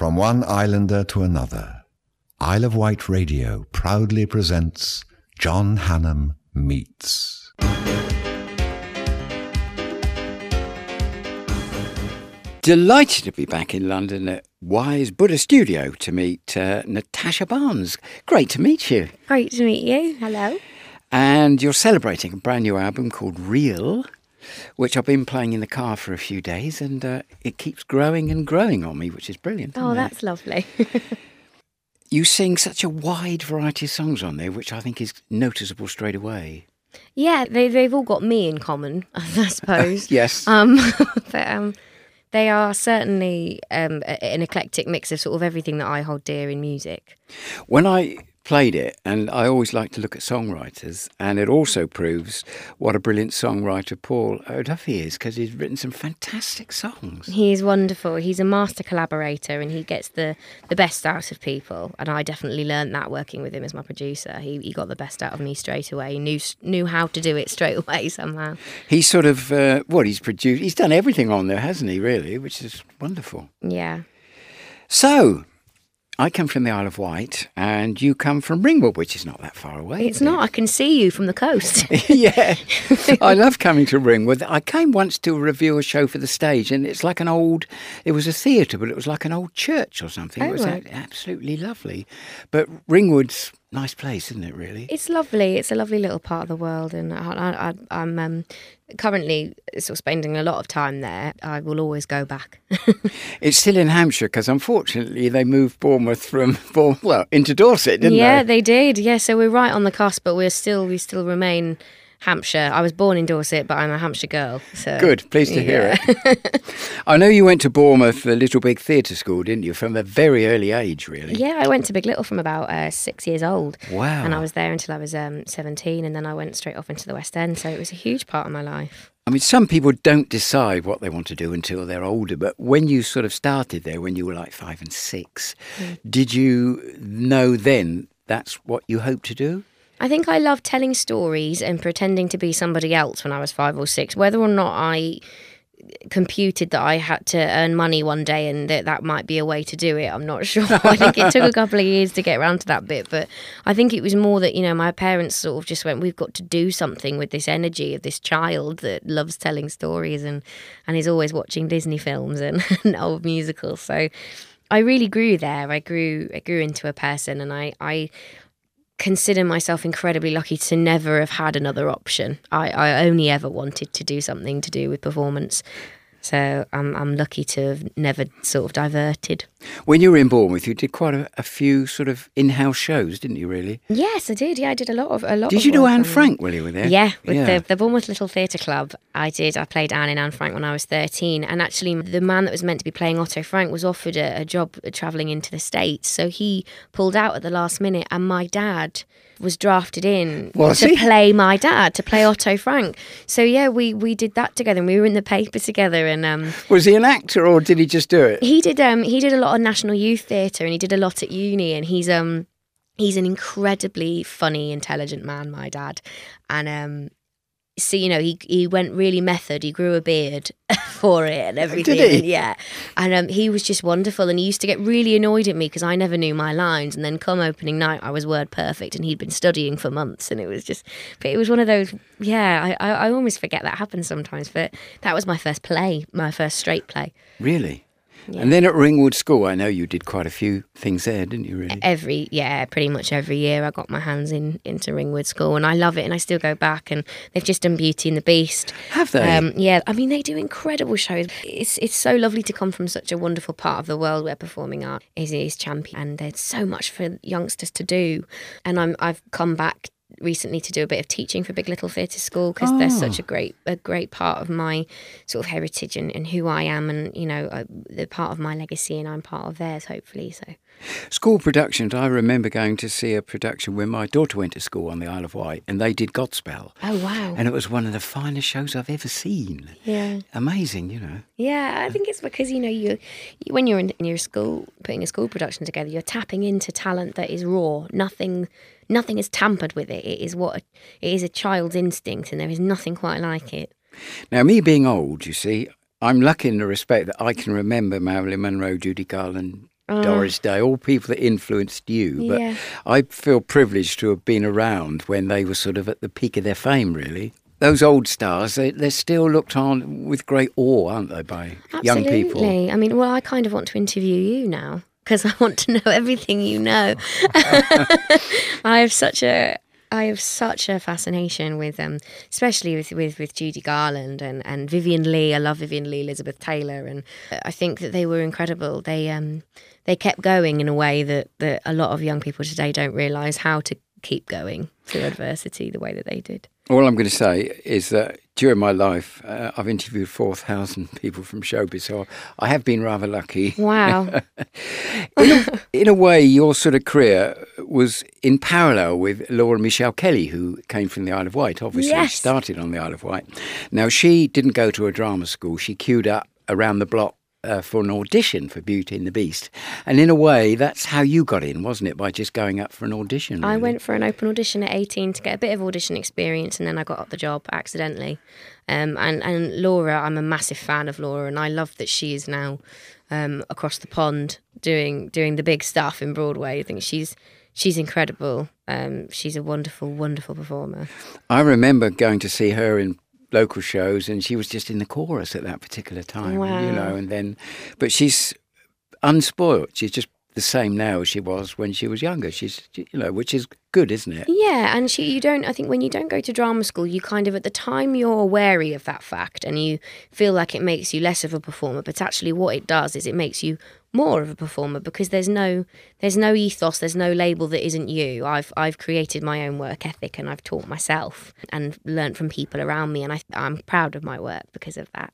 From one islander to another, Isle of Wight Radio proudly presents John Hannam Meets. Delighted to be back in London at Wise Buddha Studio to meet uh, Natasha Barnes. Great to meet you. Great to meet you. Hello. And you're celebrating a brand new album called Real, which I've been playing in the car for a few days, and uh, it keeps growing and growing on me, which is brilliant. Oh, isn't it? that's lovely. You sing such a wide variety of songs on there, which I think is noticeable straight away. yeah, they they've all got me in common, I suppose. Yes. Um, but um, they are certainly um, an eclectic mix of sort of everything that I hold dear in music. When I played it, and I always like to look at songwriters, and it also proves what a brilliant songwriter Paul O'Duffy is, because he's written some fantastic songs. He's wonderful. He's a master collaborator, and he gets the the best out of people. And I definitely learned that working with him as my producer. He he got the best out of me straight away. He knew knew how to do it straight away somehow. He's sort of, uh, what, he's produced, he's done everything on there, hasn't he, really, which is wonderful. Yeah. So, I come from the Isle of Wight, and you come from Ringwood, which is not that far away. It's is it? not. I can see you from the coast. yeah, I love coming to Ringwood. I came once to review a show for the stage, and it's like an old. It was a theatre, but it was like an old church or something. it Oh, was right. absolutely lovely. But Ringwood's nice place, isn't it? Really. It's lovely. It's a lovely little part of the world, and I, I, I'm um, currently sort of spending a lot of time there. I will always go back. It's still in Hampshire because unfortunately they moved Bournemouth from Bournemouth well into Dorset, didn't yeah, they? Yeah, they did. Yeah, so we're right on the cusp, but we're still we still remain Hampshire. I was born in Dorset, but I'm a Hampshire girl. So Good, pleased to hear it. I know you went to Bournemouth, the Little Big Theatre School, didn't you, from a very early age, really? Yeah, I went to Big Little from about uh, six years old. Wow. And I was there until I was um, 17, and then I went straight off into the West End. So it was a huge part of my life. I mean, some people don't decide what they want to do until they're older, but when you sort of started there, when you were like five and six, did you know then that's what you hope to do? I think I loved telling stories and pretending to be somebody else when I was five or six. Whether or not I computed that I had to earn money one day and that that might be a way to do it, I'm not sure. I think it took a couple of years to get around to that bit, but I think it was more that you know my parents sort of just went, "We've got to do something with this energy of this child that loves telling stories and and is always watching Disney films and, and old musicals." So. I really grew there. I grew I grew into a person and I, I consider myself incredibly lucky to never have had another option. I, I only ever wanted to do something to do with performance. So I'm I'm lucky to have never sort of diverted. When you were in Bournemouth, you did quite a, a few sort of in-house shows, didn't you? Really? Yes, I did. Yeah, I did a lot of a lot. Did you do Anne Frank while you were there? Yeah, with Yeah. the the Bournemouth Little Theatre Club. I did. I played Anne in Anne Frank when I was 13. And actually, the man that was meant to be playing Otto Frank was offered a, a job travelling into the States. So he pulled out at the last minute. And my dad was drafted in Was to he? play my dad, to play Otto Frank. So yeah, we, we did that together and we were in the paper together. And um, Was he an actor or did he just do it? he did um he did a lot of national youth theatre and he did a lot at uni and he's um he's an incredibly funny intelligent man my dad and um so you know he he went really method he grew a beard for it and everything Did he? Yeah and um he was just wonderful and he used to get really annoyed at me because I never knew my lines and then come opening night I was word perfect and he'd been studying for months and it was just but it was one of those yeah I I, I almost forget that happens sometimes but that was my first play my first straight play Really? And then at Ringwood School, I know you did quite a few things there, didn't you? Really? every yeah pretty much every year i got my hands in into ringwood school and i love it and i still go back and they've just done beauty and the beast Have they? um, yeah i mean they do incredible shows it's it's so lovely to come from such a wonderful part of the world where performing art is is champion and there's so much for youngsters to do and i'm i've come back recently to do a bit of teaching for Big Little Theatre School because they're such a great a great part of my sort of heritage and, and who I am and you know uh, they're part of my legacy and I'm part of theirs hopefully so School productions. I remember going to see a production when my daughter went to school on the Isle of Wight, and they did Godspell, oh wow and it was one of the finest shows I've ever seen. yeah Amazing, you know. Yeah, I think it's because you know you, you when you're in, in your school putting a school production together, you're tapping into talent that is raw. Nothing, nothing is tampered with it. It is what it is a child's instinct, and there is nothing quite like it. Now, me being old, you see, I'm lucky in the respect that I can remember Marilyn Monroe, Judy Garland, Uh-huh. Doris Day, all people that influenced you. But Yeah. I feel privileged to have been around when they were sort of at the peak of their fame, really. Those old stars, they, they're still looked on with great awe, aren't they, by young people? Absolutely. I mean, well, I kind of want to interview you now because I want to know everything you know. I have such a I have such a fascination with um especially with, with, with Judy Garland and, and Vivien Leigh. I love Vivien Leigh, Elizabeth Taylor and I think that they were incredible. They um they kept going in a way that, that a lot of young people today don't realise how to keep going through adversity the way that they did. All I'm going to say is that during my life, uh, I've interviewed 4,000 people from showbiz, so I have been rather lucky. Wow. in, a, in a way, your sort of career was in parallel with Laura Michelle Kelly, who came from the Isle of Wight, obviously Yes. started on the Isle of Wight. Now, she didn't go to a drama school, she queued up around the block. Uh, for an audition for Beauty and the Beast, and in a way, that's how you got in, wasn't it? By just going up for an audition. I went for an open audition at 18 to get a bit of audition experience, and then I got the job accidentally. Um, and, and Laura, I'm a massive fan of Laura, and I love that she is now um, across the pond doing doing the big stuff in Broadway. I think she's she's incredible. Um, she's a wonderful, wonderful performer. I remember going to see her in local shows, and she was just in the chorus at that particular time. You know, and then, but she's unspoiled. She's just the same now as she was when she was younger. She's, you know, which is good, isn't it? Yeah, and she, you don't. I think when you don't go to drama school, you kind of at the time you're wary of that fact, and you feel like it makes you less of a performer. But actually, what it does is it makes you more of a performer because there's no there's no ethos, there's no label that isn't you. I've I've created my own work ethic, and I've taught myself and learnt from people around me, and I I'm proud of my work because of that.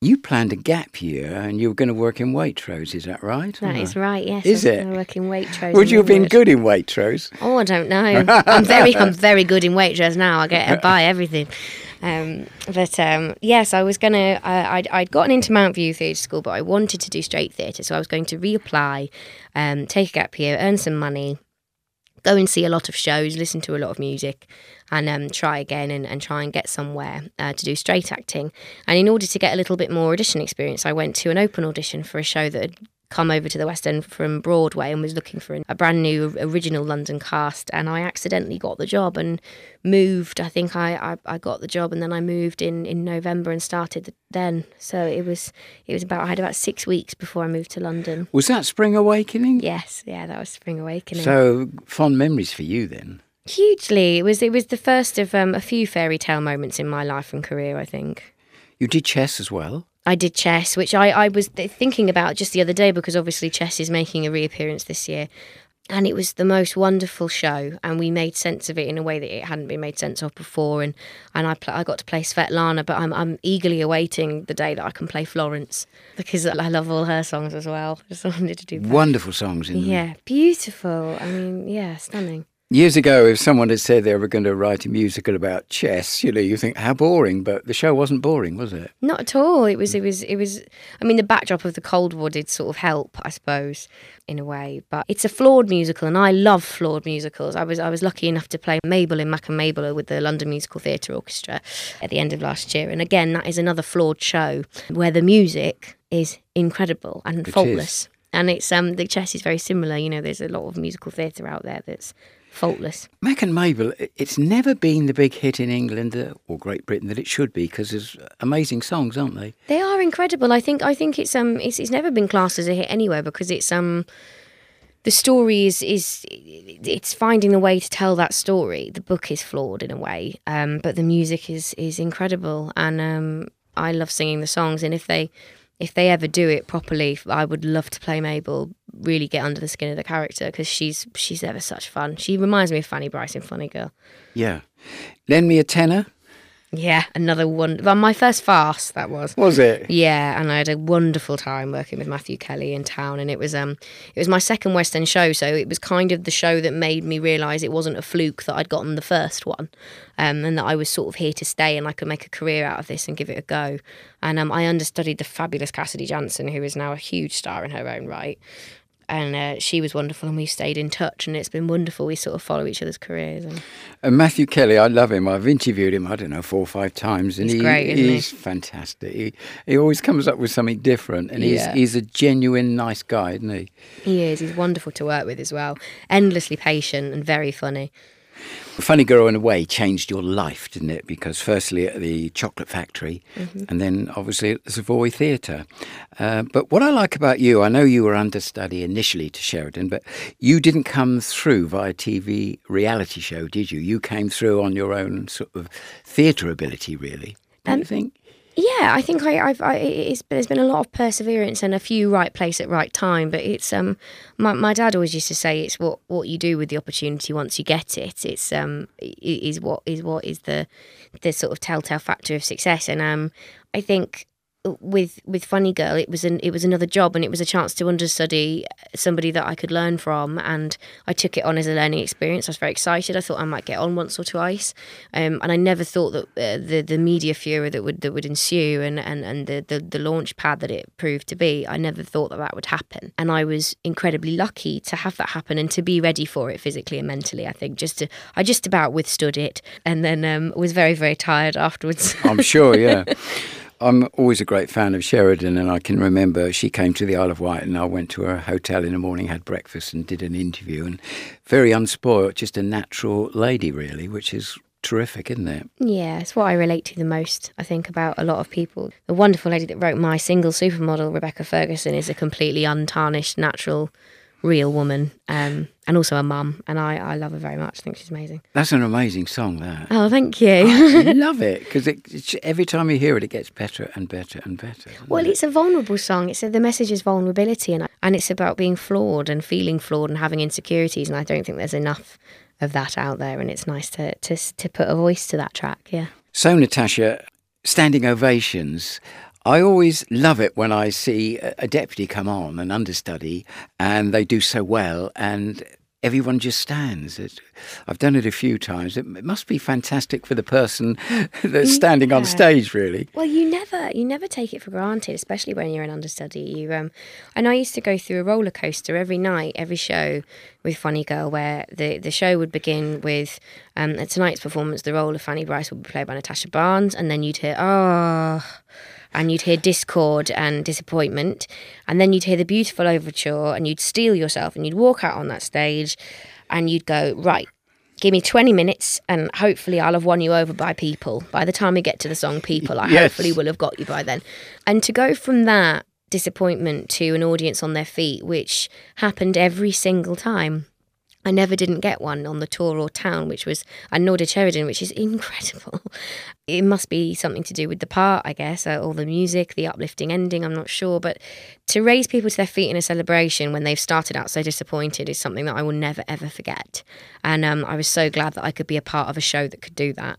You planned a gap year, and you were going to work in Waitrose. Is that right? That is right. Yes. Is I'm it? gonna work in Waitrose. Would you have been good in Waitrose? Oh, I don't know. I'm very, I'm very good in Waitrose now. I get I buy everything. Um, but um, yes, I was gonna. I, I'd, I'd gotten into Mountview Theatre School, but I wanted to do straight theatre, so I was going to reapply, um, take a gap year, earn some money, go and see a lot of shows, listen to a lot of music, and um, try again and, and try and get somewhere uh, to do straight acting. And in order to get a little bit more audition experience, I went to an open audition for a show that had come over to the West End from Broadway and was looking for a brand new original London cast. And I accidentally got the job and moved. I think I, I, I got the job and then I moved in, in November and started then. So it was it was about I had about six weeks before I moved to London. Was that Spring Awakening? Yes, yeah, that was Spring Awakening. So fond memories for you then. Hugely, it was it was the first of um, a few fairy tale moments in my life and career. I think You did chess as well. I did chess, which I I was th- thinking about just the other day because obviously chess is making a reappearance this year, and it was the most wonderful show, and we made sense of it in a way that it hadn't been made sense of before, and and I pl- I got to play Svetlana, but I'm I'm eagerly awaiting the day that I can play Florence because I love all her songs as well. Just wanted to do that. Wonderful songs. Yeah, beautiful. I mean, yeah, stunning. Years ago, if someone had said they were going to write a musical about chess, you know, you think how boring, but the show wasn't boring, was it? Not at all. It was. It was. It was. I mean, the backdrop of the Cold War did sort of help, I suppose, in a way. But it's a flawed musical, and I love flawed musicals. I was. I was lucky enough to play Mabel in Mack and Mabel with the London Musical Theatre Orchestra at the end of last year. And again, that is another flawed show where the music is incredible and It faultless. And it's um the chess is very similar. You know, there's a lot of musical theatre out there that's faultless. Mack and Mabel, it's never been the big hit in England or Great Britain that it should be because there's amazing songs, aren't they? They are incredible. I think I think it's um it's, it's never been classed as a hit anywhere because it's um the story is is it's finding the way to tell that story. The book is flawed in a way, um, but the music is is incredible, and um, I love singing the songs. And if they if they ever do it properly, I would love to play Mabel. Really get under the skin of the character because she's she's ever such fun. She reminds me of Fanny Brice in Funny Girl. Yeah. Lend Me a Tenor, Yeah, another one. Well, my first farce that was. was it? Yeah, and I had a wonderful time working with Matthew Kelly in town, and it was um it was my second West End show, so it was kind of the show that made me realise it wasn't a fluke that I'd gotten the first one, um, and that I was sort of here to stay and I could make a career out of this and give it a go. And um, I understudied the fabulous Cassidy Janson, who is now a huge star in her own right. And uh, she was wonderful, and we've stayed in touch, and it's been wonderful. We sort of follow each other's careers. And... And Matthew Kelly, I love him. I've interviewed him, I don't know, four or five times, and He's he, great, isn't he? fantastic. He, he always comes up with something different, and Yeah. he's he's a genuine nice guy, isn't he? He is. He's wonderful to work with as well. Endlessly patient and very funny. Funny Girl in a way changed your life, didn't it? Because firstly at the Chocolate Factory, Mm-hmm. and then obviously at the Savoy Theatre. Uh, but what I like about you, I know you were understudy initially to Sheridan, but you didn't come through via TV reality show, did you? You came through on your own sort of theatre ability, really. Don't Um, you think? Yeah, I think I, I've I, it's, there's been a lot of perseverance and a few right place at right time. But it's um, my my dad always used to say it's what what you do with the opportunity once you get it. It's um is what is what is the the sort of telltale factor of success. And um, I think with with Funny Girl, it was an it was another job and it was a chance to understudy somebody that I could learn from, and I took it on as a learning experience. I was very excited. I thought I might get on once or twice, um, and I never thought that uh, the the media furor that would that would ensue and and and the, the the launch pad that it proved to be. I never thought that that would happen, and I was incredibly lucky to have that happen and to be ready for it physically and mentally. I think just to I just about withstood it, and then um, was very very tired afterwards. I'm sure, yeah. I'm always a great fan of Sheridan, and I can remember she came to the Isle of Wight, and I went to her hotel in the morning, had breakfast, and did an interview. And very unspoilt, just a natural lady, really, which is terrific, isn't it? Yeah, it's what I relate to the most, I think, about a lot of people. The wonderful lady that wrote my single supermodel, Rebecca Ferguson, is a completely untarnished, natural, real woman, um, and also a mum. And I, I love her very much. I think she's amazing. That's an amazing song, that. Oh, thank you. I love it because it, every time you hear it, it gets better and better and better. Well, it? it's a vulnerable song. It's a, the message is vulnerability, and and it's about being flawed and feeling flawed and having insecurities. And I don't think there's enough of that out there. And it's nice to to to put a voice to that track. Yeah. So, Natasha, standing ovations. I always love it when I see a deputy come on, an understudy, and they do so well, and everyone just stands. It, I've done it a few times. It, it must be fantastic for the person that's standing on stage, really. Well, you never you never take it for granted, especially when you're an understudy. You um, and I used to go through a roller coaster every night, every show with Funny Girl, where the the show would begin with um, tonight's performance, the role of Fanny Brice would be played by Natasha Barnes, and then you'd hear oh. And you'd hear discord and disappointment, and then you'd hear the beautiful overture, and you'd steel yourself, and you'd walk out on that stage, and you'd go right give me 20 minutes and hopefully I'll have won you over by people. By the time we get to the song People, I Yes. hopefully will have got you by then. And to go from that disappointment to an audience on their feet, which happened every single time. I never didn't get one on the tour or town, which was, and nor did Sheridan, which is incredible. It must be something to do with the part, I guess, uh, or the music, the uplifting ending, I'm not sure. But to raise people to their feet in a celebration when they've started out so disappointed is something that I will never, ever forget. And um, I was so glad that I could be a part of a show that could do that.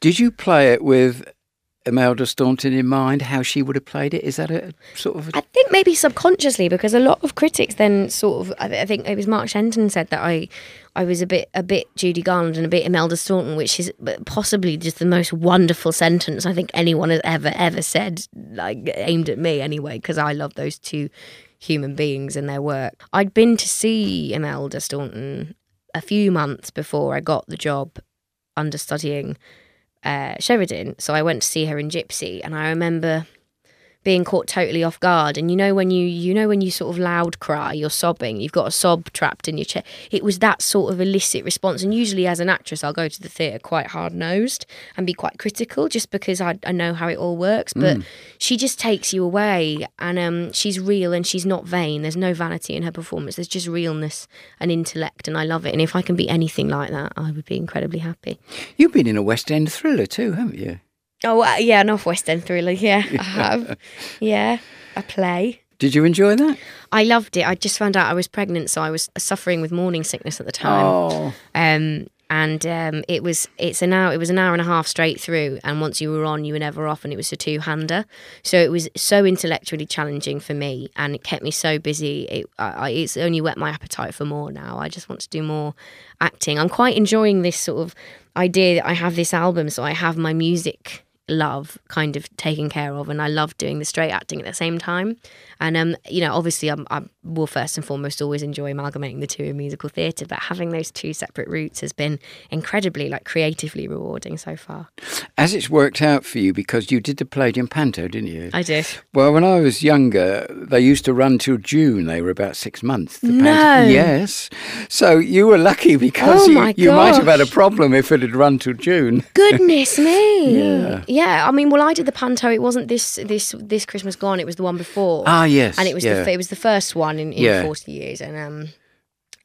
Did you play it with Imelda Staunton in mind, how she would have played it? Is that a sort of. I think maybe subconsciously because a lot of critics then sort of I, I think it was Mark Shenton said that I I was a bit a bit Judy Garland and a bit Imelda Staunton, which is possibly just the most wonderful sentence I think anyone has ever ever said, like aimed at me anyway, because I love those two human beings and their work. I'd been to see Imelda Staunton a few months before I got the job understudying uh, Sheridan, so I went to see her in Gypsy, and I remember being caught totally off guard. And you know when you you know when you sort of loud cry you're sobbing you've got a sob trapped in your chest it was that sort of illicit response. And usually as an actress i'll go to the theatre quite hard nosed and be quite critical just because I, I know how it all works. But she just takes you away and um, she's real and she's not vain. There's no vanity in her performance. There's just realness and intellect and i love it. And if i can be anything like that i would be incredibly happy. You've been in a West End thriller too, haven't you? Oh uh, yeah an off west end thriller yeah i have yeah a play Did you enjoy that? I loved it. I just found out I was pregnant, so I was suffering with morning sickness at the time. Oh, Um, and um, it was it's an hour. It was an hour and a half straight through. And once you were on, you were never off. And it was a two hander, so it was so intellectually challenging for me, and it kept me so busy. It I, I- it's only whet my appetite for more now. I just want to do more acting. I'm quite enjoying this sort of idea that I have this album, so I have my music love kind of taking care of, and I love doing the straight acting at the same time. And um, you know, obviously, I'm, I will first and foremost always enjoy amalgamating the two in musical theatre, but having those two separate routes has been incredibly like creatively rewarding so far. As it's worked out for you, because you did the Palladium Panto, didn't you? I did Well, when I was younger, they used to run till June. They were about six months. The No. Yes. So you were lucky because Oh you, you might have had a problem if it had run till June. Goodness me! Yeah. Yeah. I mean, well, I did the panto. It wasn't this this this Christmas gone. It was the one before. Ah, yes. and it was yeah. the it was the first one in, in Yeah. forty years, and um,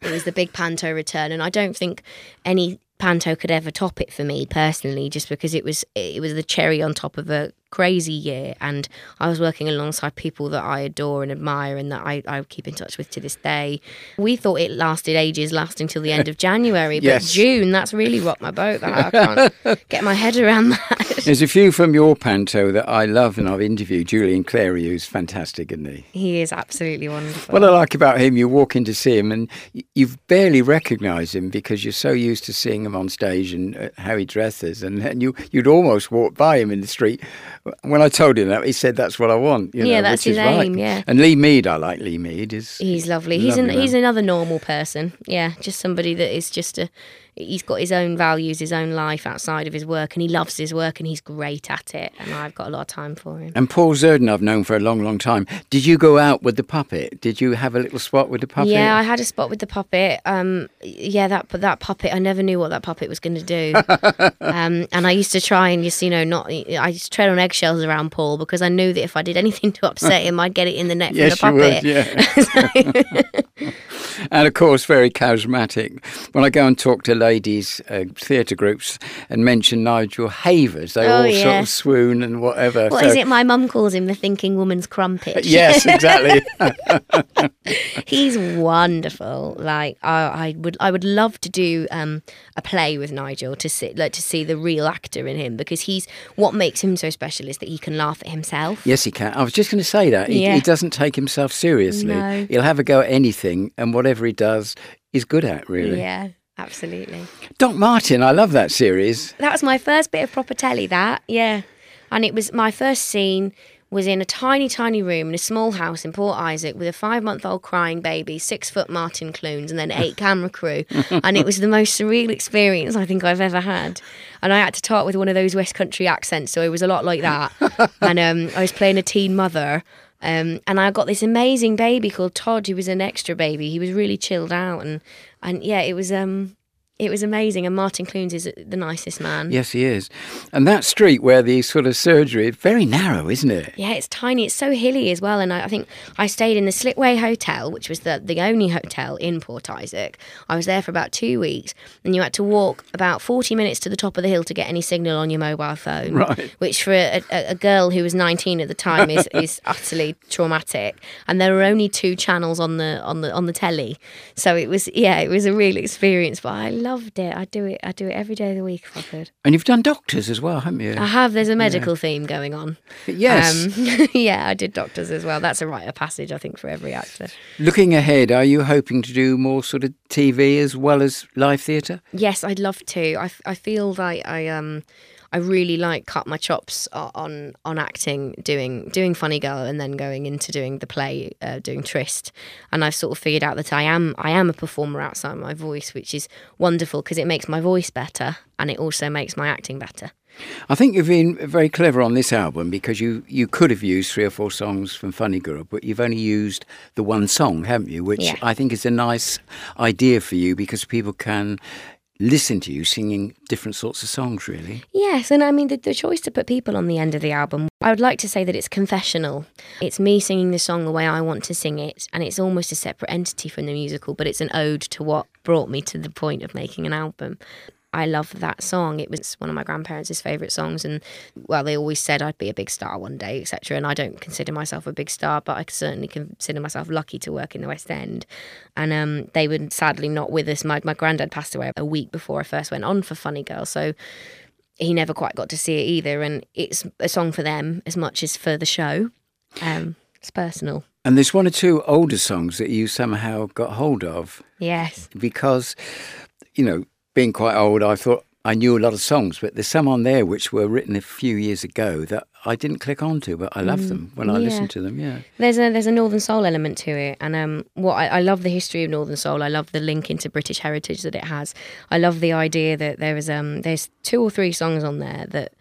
it was the big panto return. And I don't think any panto could ever top it for me personally, just because it was it was the cherry on top of a crazy year, and I was working alongside people that I adore and admire, and that I, I keep in touch with to this day. We thought it lasted ages, lasting till the end of January, but June that's really rocked my boat. That I can't get my head around that. There's a few from your panto that I love and I've interviewed. Julian Clary, who's fantastic, isn't he? He is absolutely wonderful. What I like about him, you walk in to see him and you've barely recognised him because you're so used to seeing him on stage and uh, how he dresses, and, and you you'd almost walk by him in the street. When I told him that, he said, "That's what I want." You Yeah, know, that's which is his right. yeah. And Lee Mead, I like Lee Mead. Is He's lovely. He's an, Lovely man. he's another normal person. Yeah, just somebody that is just a. He's got his own values, his own life outside of his work, and he loves his work, and he's great at it. And I've got a lot of time for him. And Paul Zerdin, I've known for a long, long time. Did you go out with the puppet? Did you have a little spot with the puppet? Yeah, I had a spot with the puppet. Um, yeah, that that puppet, I never knew what that puppet was going to do. um, and I used to try and just you know not. I used to tread on eggshells around Paul because I knew that if I did anything to upset him, I'd get it in the net Yes, from the would. Yeah. and of course, very charismatic. When I go and talk to ladies, uh, theatre groups, and mention Nigel Havers, they Oh, all sort of swoon and whatever. What So- is it? My mum calls him the thinking woman's crumpet. Yes, exactly. He's wonderful. Like I, I would, I would love to do um, a play with Nigel to see, like to see the real actor in him because he's what makes him so special is that he can laugh at himself. yes, he can. I was just going to say that. He, Yeah. he doesn't take himself seriously. No. He'll have a go at anything, and whatever he does, he's good at, really. Yeah, absolutely. Doc Martin, I love that series. That was my first bit of proper telly. That yeah, and it was my first scene was in a tiny, tiny room in a small house in Port Isaac with a five-month-old crying baby, six-foot Martin Clunes, and then eight camera crew, and it was the most surreal experience I think I've ever had. And I had to talk with one of those West Country accents, so it was a lot like that. and um, I was playing a teen mother. Um, and I got this amazing baby called Todd, who was an extra baby. He was really chilled out, and and yeah, it was um, it was amazing. And Martin Clunes is the nicest man. Yes, he is. And that street where the sort of surgery very narrow, isn't it? Yeah, it's tiny. It's so hilly as well. And I, I think I stayed in the Slipway Hotel, which was the, the only hotel in Port Isaac. I was there for about two weeks, and you had to walk about 40 minutes to the top of the hill to get any signal on your mobile phone. Right. Which for a, a, a girl who was 19 at the time is, is utterly traumatic. And there were only two channels on the on the on the telly, so it was yeah, it was a real experience. But I loved it. I do it. I do it every day of the week if I could. And you've done doctors as well, haven't you? I have. There's a medical theme going on. yes. Um, yeah, I did Doctors as well. That's a rite of passage, I think, for every actor. Looking ahead, are you hoping to do more sort of TV as well as live theatre? Yes, I'd love to. I, I feel like I um I really like cut my chops on on acting, doing doing Funny Girl, and then going into doing the play, uh, doing Tryst. And I've sort of figured out that I am I am a performer outside my voice, which is wonderful because it makes my voice better and it also makes my acting better. I think you've been very clever on this album because you, you could have used three or four songs from Funny Girl, but you've only used the one song, haven't you? Which Yeah. I think is a nice idea for you because people can listen to you singing different sorts of songs, really. Yes, and I mean the, the choice to put people on the end of the album. I would like to say that it's confessional. It's me singing the song the way I want to sing it, and it's almost a separate entity from the musical, but it's an ode to what brought me to the point of making an album. I love that song. It was one of my grandparents' favourite songs, and well, they always said I'd be a big star one day, etc. And I don't consider myself a big star, but I certainly consider myself lucky to work in the West End. And um, they were sadly not with us. My my granddad passed away a week before I first went on for Funny Girl, so he never quite got to see it either. And it's a song for them as much as for the show. Um, it's personal. And there's one or two older songs that you somehow got hold of Yes. because, you know, being quite old, I thought I knew a lot of songs, but there's some on there which were written a few years ago that I didn't click onto, but I love them when I yeah. listen to them. Yeah. There's a there's a Northern Soul element to it, and um, what I, I love the history of Northern Soul. I love the link into British heritage that it has. I love the idea that there is um there's two or three songs on there that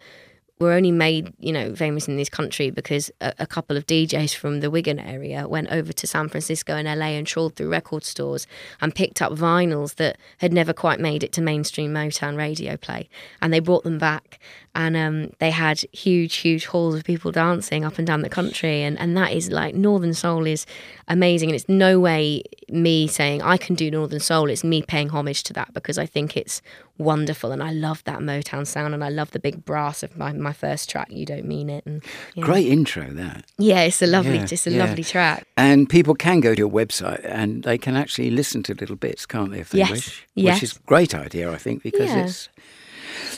were only made, you know, famous in this country because a, a, couple of DJs from the Wigan area went over to San Francisco and LA and trawled through record stores and picked up vinyls that had never quite made it to mainstream Motown radio play. And they brought them back and um, they had huge, huge halls of people dancing up and down the country. And, and that is like Northern Soul is amazing. And it's no way me saying I can do Northern Soul, it's me paying homage to that because I think it's wonderful. And I love that Motown sound and I love the big brass of my, my first track, You Don't Mean It. And, Great intro, that. Yeah, it's a lovely, Yeah, just a yeah. lovely track. And people can go to your website and they can actually listen to little bits, can't they, if they Yes, wish? yes. Which is a great idea, I think, because Yeah. it's.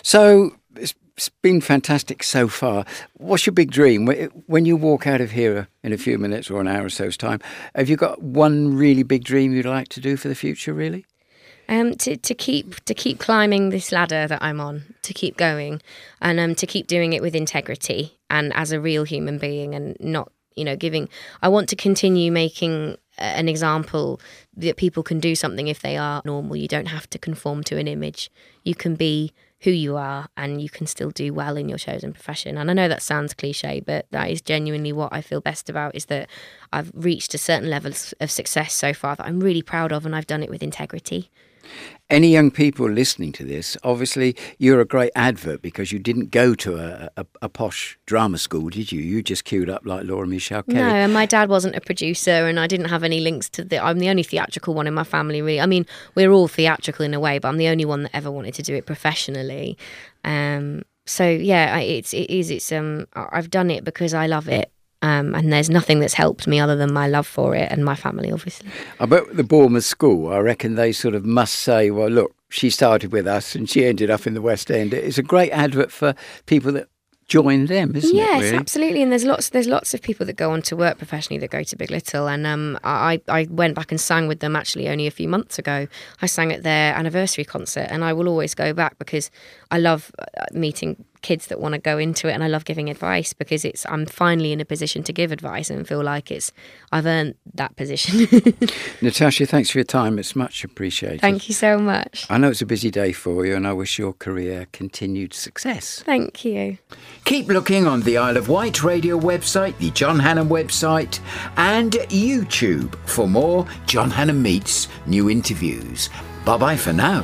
So it's, it's been fantastic so far. What's your big dream? When you walk out of here in a few minutes or an hour or so's time, have you got one really big dream you'd like to do for the future, really? um, to, to keep to keep climbing this ladder that I'm on, to keep going, and um, to keep doing it with integrity and as a real human being, and not you know giving. I want to continue making an example that people can do something if they are normal. You don't have to conform to an image. You can be who you are, and you can still do well in your chosen profession. And I know that sounds cliche, but that is genuinely what I feel best about. Is that I've reached a certain level of success so far that I'm really proud of, and I've done it with integrity. Any young people listening to this, obviously you're a great advert because you didn't go to a, a, a posh drama school, did you? You just queued up like Laura Michelle Kelly. No, and my dad wasn't a producer, and I didn't have any links to the. I'm the only theatrical one in my family, really. I mean, we're all theatrical in a way, but I'm the only one that ever wanted to do it professionally. Um, so yeah, it's it is it's um I've done it because I love it. Um, and there's nothing that's helped me other than my love for it and my family, obviously. I bet the Bournemouth school, I reckon they sort of must say, well, look, she started with us and she ended up in the West End. It's a great advert for people that join them, isn't yes, it? Really? absolutely. And there's lots there's lots of people that go on to work professionally that go to Big Little. And um, I I went back and sang with them actually only a few months ago. I sang at their anniversary concert, and I will always go back because I love uh, meeting kids that want to go into it, and I love giving advice because it's I'm finally in a position to give advice and feel like it's I've earned that position. Natasha, thanks for your time. It's much appreciated. Thank you so much. I know it's a busy day for you, and I wish your career continued success. Thank you. Keep looking on the Isle of Wight radio website, the John Hannam website, and YouTube for more John Hannam Meets new interviews. Bye bye for now.